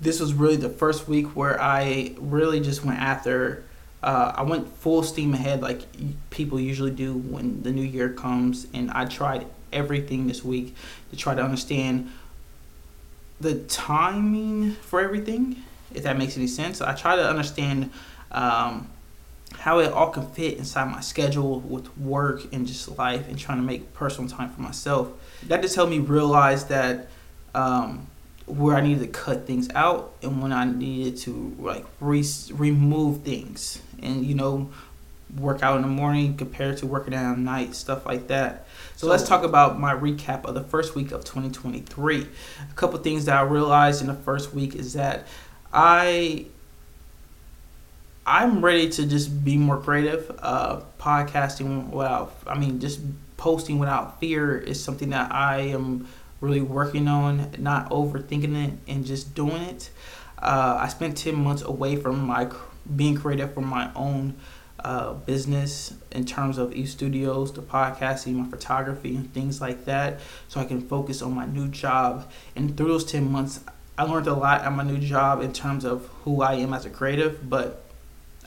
this was really the first week where I really just went after. Uh, I went full steam ahead, like people usually do when the new year comes, and I tried everything this week to try to understand the timing for everything. If that makes any sense, I try to understand um, how it all can fit inside my schedule with work and just life, and trying to make personal time for myself. That just helped me realize that. Um, where I needed to cut things out and when I needed to like re- remove things and you know work out in the morning compared to working out at night stuff like that. So, so let's talk about my recap of the first week of 2023. A couple things that I realized in the first week is that I I'm ready to just be more creative. Uh, podcasting without, I mean, just posting without fear is something that I am really working on, not overthinking it and just doing it. Uh, I spent 10 months away from my being creative for my own uh, business in terms of e studios, the podcasting, my photography, and things like that, so I can focus on my new job. And through those 10 months, I learned a lot at my new job in terms of who I am as a creative, but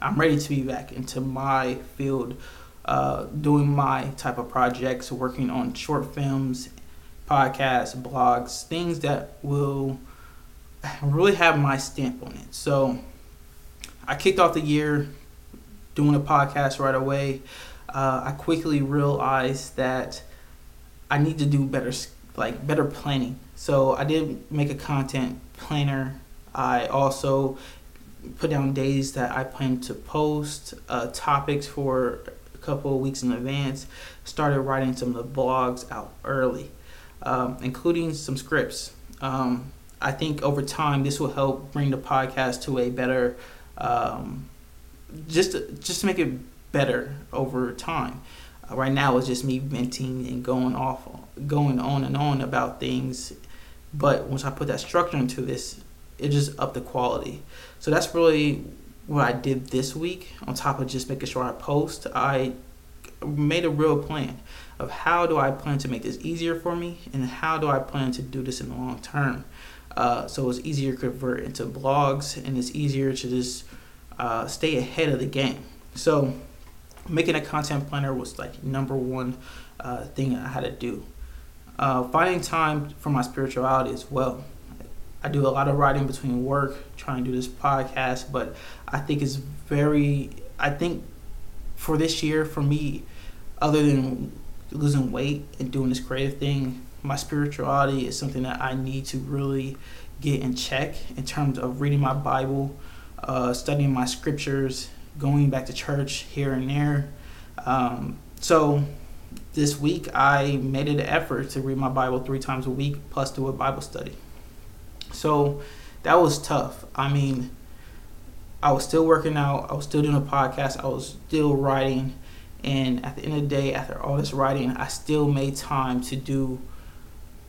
I'm ready to be back into my field, uh, doing my type of projects, working on short films podcasts, blogs, things that will really have my stamp on it. So I kicked off the year doing a podcast right away. Uh, I quickly realized that I need to do better, like better planning. So I did make a content planner. I also put down days that I plan to post, uh, topics for a couple of weeks in advance. Started writing some of the blogs out early um, including some scripts. Um, I think over time this will help bring the podcast to a better, um, just to, just to make it better over time. Uh, right now it's just me venting and going off, going on and on about things. But once I put that structure into this, it just up the quality. So that's really what I did this week. On top of just making sure I post, I made a real plan of how do I plan to make this easier for me and how do I plan to do this in the long term. Uh, so it's easier to convert into blogs and it's easier to just uh, stay ahead of the game. So making a content planner was like number one uh, thing I had to do. Uh, finding time for my spirituality as well. I do a lot of writing between work, trying to do this podcast, but I think it's very, I think for this year, for me, other than losing weight and doing this creative thing, my spirituality is something that I need to really get in check in terms of reading my Bible, uh, studying my scriptures, going back to church here and there. Um, so this week I made it an effort to read my Bible three times a week plus do a Bible study. So that was tough. I mean, I was still working out, I was still doing a podcast, I was still writing and at the end of the day, after all this writing, I still made time to do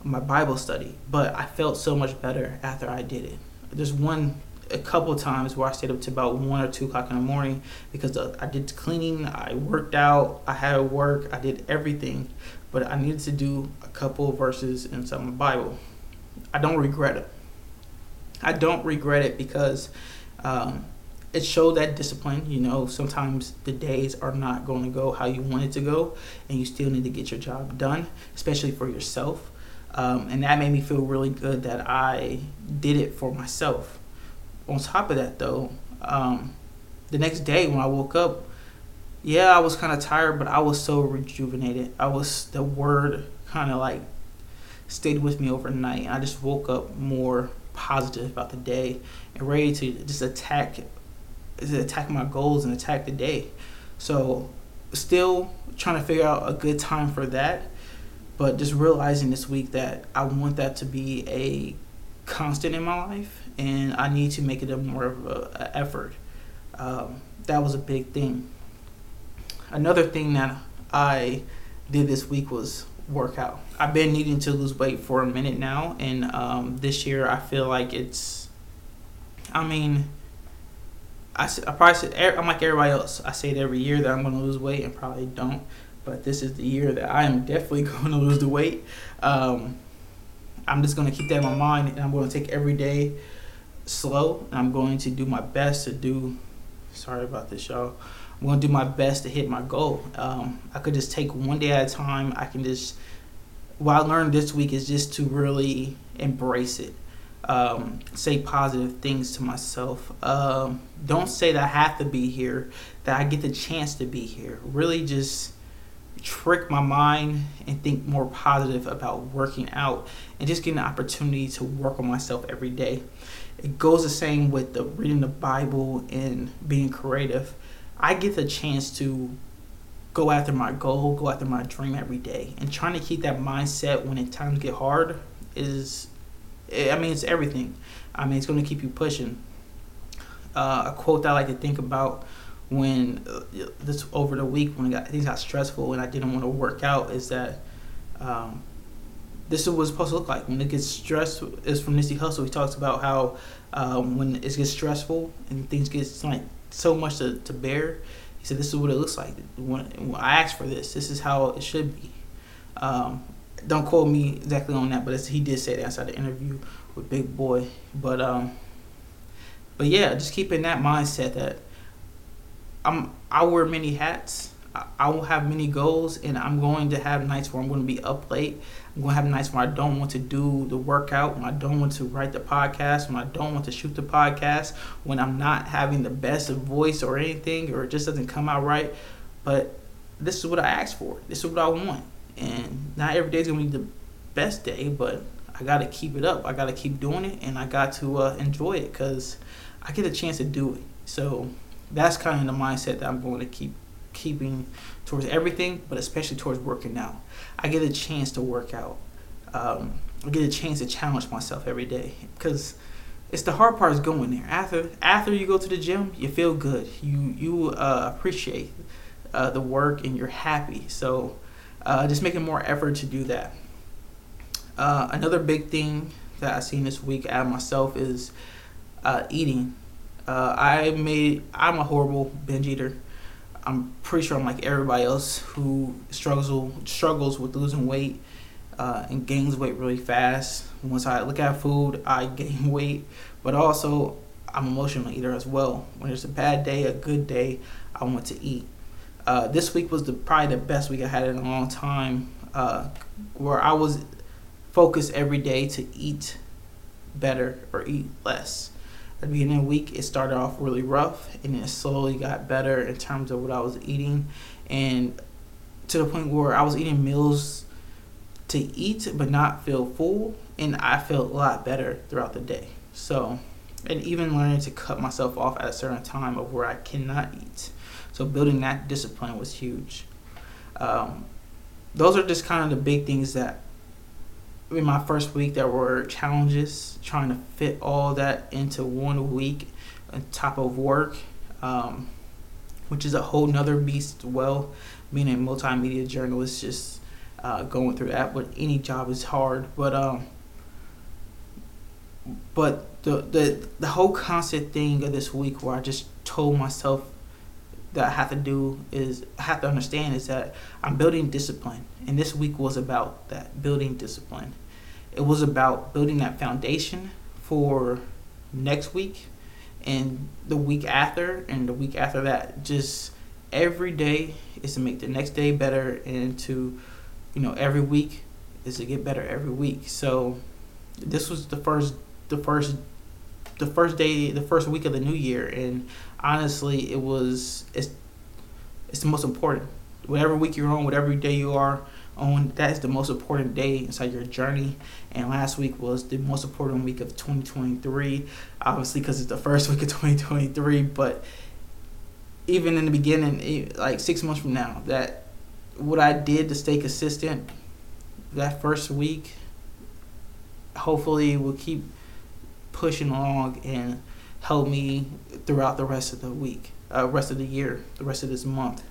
my Bible study. But I felt so much better after I did it. There's one, a couple times where I stayed up to about one or two o'clock in the morning because I did cleaning, I worked out, I had work, I did everything. But I needed to do a couple verses inside my Bible. I don't regret it. I don't regret it because um, it showed that discipline. You know, sometimes the days are not going to go how you want it to go, and you still need to get your job done, especially for yourself. Um, and that made me feel really good that I did it for myself. On top of that, though, um, the next day when I woke up, yeah, I was kind of tired, but I was so rejuvenated. I was the word kind of like stayed with me overnight. I just woke up more positive about the day and ready to just attack is attack my goals and attack the day. So still trying to figure out a good time for that, but just realizing this week that I want that to be a constant in my life, and I need to make it a more of an effort. Um, that was a big thing. Another thing that I did this week was workout. I've been needing to lose weight for a minute now, and um, this year I feel like it's. I mean, I, I probably said, I'm like everybody else. I say it every year that I'm going to lose weight and probably don't. But this is the year that I am definitely going to lose the weight. Um, I'm just going to keep that in my mind and I'm going to take every day slow, and I'm going to do my best to do. Sorry about this, y'all. I'm going to do my best to hit my goal. Um, I could just take one day at a time. I can just. What I learned this week is just to really embrace it. Um, say positive things to myself. Um, don't say that I have to be here, that I get the chance to be here. Really just trick my mind and think more positive about working out and just getting the opportunity to work on myself every day. It goes the same with the reading the Bible and being creative. I get the chance to go after my goal, go after my dream every day. And trying to keep that mindset when times get hard is I mean it's everything. I mean it's going to keep you pushing. Uh, a quote that I like to think about when uh, this over the week when got, things got stressful and I didn't want to work out is that um, this is what it's supposed to look like when it gets stressful. Is from Nipsey Hussle. He talks about how um, when it gets stressful and things get like so much to, to bear. He said, "This is what it looks like when, when I asked for this. This is how it should be." Um, don't quote me exactly on that, but he did say that inside the interview with Big Boy. But um, but yeah, just keeping that mindset that I'm I wear many hats. I, I will have many goals, and I'm going to have nights where I'm going to be up late. I'm going to have nights where I don't want to do the workout, when I don't want to write the podcast, when I don't want to shoot the podcast, when I'm not having the best voice or anything, or it just doesn't come out right. But this is what I asked for. This is what I want, and not every day is to be the best day, but I got to keep it up. I got to keep doing it, and I got to uh, enjoy it because I get a chance to do it. So that's kind of the mindset that I'm going to keep keeping towards everything, but especially towards working out. I get a chance to work out. Um, I get a chance to challenge myself every day because it's the hard part is going there. After after you go to the gym, you feel good. You you uh, appreciate uh, the work and you're happy. So uh, just making more effort to do that. Uh, another big thing that I've seen this week at myself is uh, eating. Uh, I made. I'm a horrible binge eater. I'm pretty sure I'm like everybody else who struggles struggles with losing weight uh, and gains weight really fast. Once I look at food, I gain weight, but also I'm an emotional eater as well. When it's a bad day, a good day, I want to eat. Uh, this week was the probably the best week I had in a long time, uh, where I was focused every day to eat better or eat less at the beginning of the week, it started off really rough and it slowly got better in terms of what I was eating. And to the point where I was eating meals to eat but not feel full. And I felt a lot better throughout the day. So, and even learning to cut myself off at a certain time of where I cannot eat. So, building that discipline was huge. Um, those are just kind of the big things that in my first week there were challenges trying to fit all that into one week on top of work um, which is a whole nother beast well being a multimedia journalist just uh, going through that but any job is hard but um but the the the whole constant thing of this week where I just told myself that I have to do is I have to understand is that I'm building discipline, and this week was about that building discipline. It was about building that foundation for next week and the week after and the week after that. Just every day is to make the next day better and to, you know, every week is to get better every week. So this was the first the first the first day the first week of the new year and honestly it was it's it's the most important. Whatever week you're on, whatever day you are, on that is the most important day inside your journey and last week was the most important week of 2023 obviously because it's the first week of 2023 but even in the beginning like six months from now that what i did to stay consistent that first week hopefully will keep pushing along and help me throughout the rest of the week uh, rest of the year the rest of this month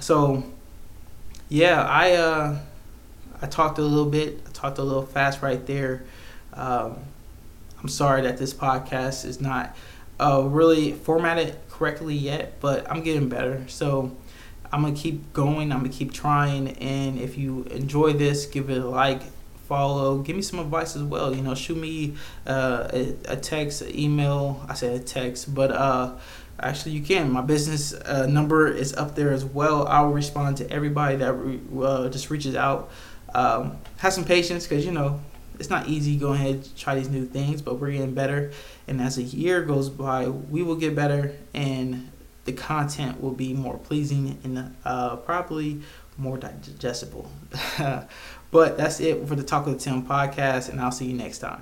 so yeah, I uh, I talked a little bit. I talked a little fast right there. Um, I'm sorry that this podcast is not uh, really formatted correctly yet, but I'm getting better. So I'm gonna keep going. I'm gonna keep trying. And if you enjoy this, give it a like, follow. Give me some advice as well. You know, shoot me uh, a, text, email. I said a text, but uh, actually you can. My business uh, number is up there as well. I will respond to everybody that re- uh, just reaches out. Um, have some patience because you know it's not easy going ahead try these new things, but we're getting better. And as a year goes by, we will get better, and the content will be more pleasing and uh, probably more digestible. but that's it for the Talk of the Tim podcast, and I'll see you next time.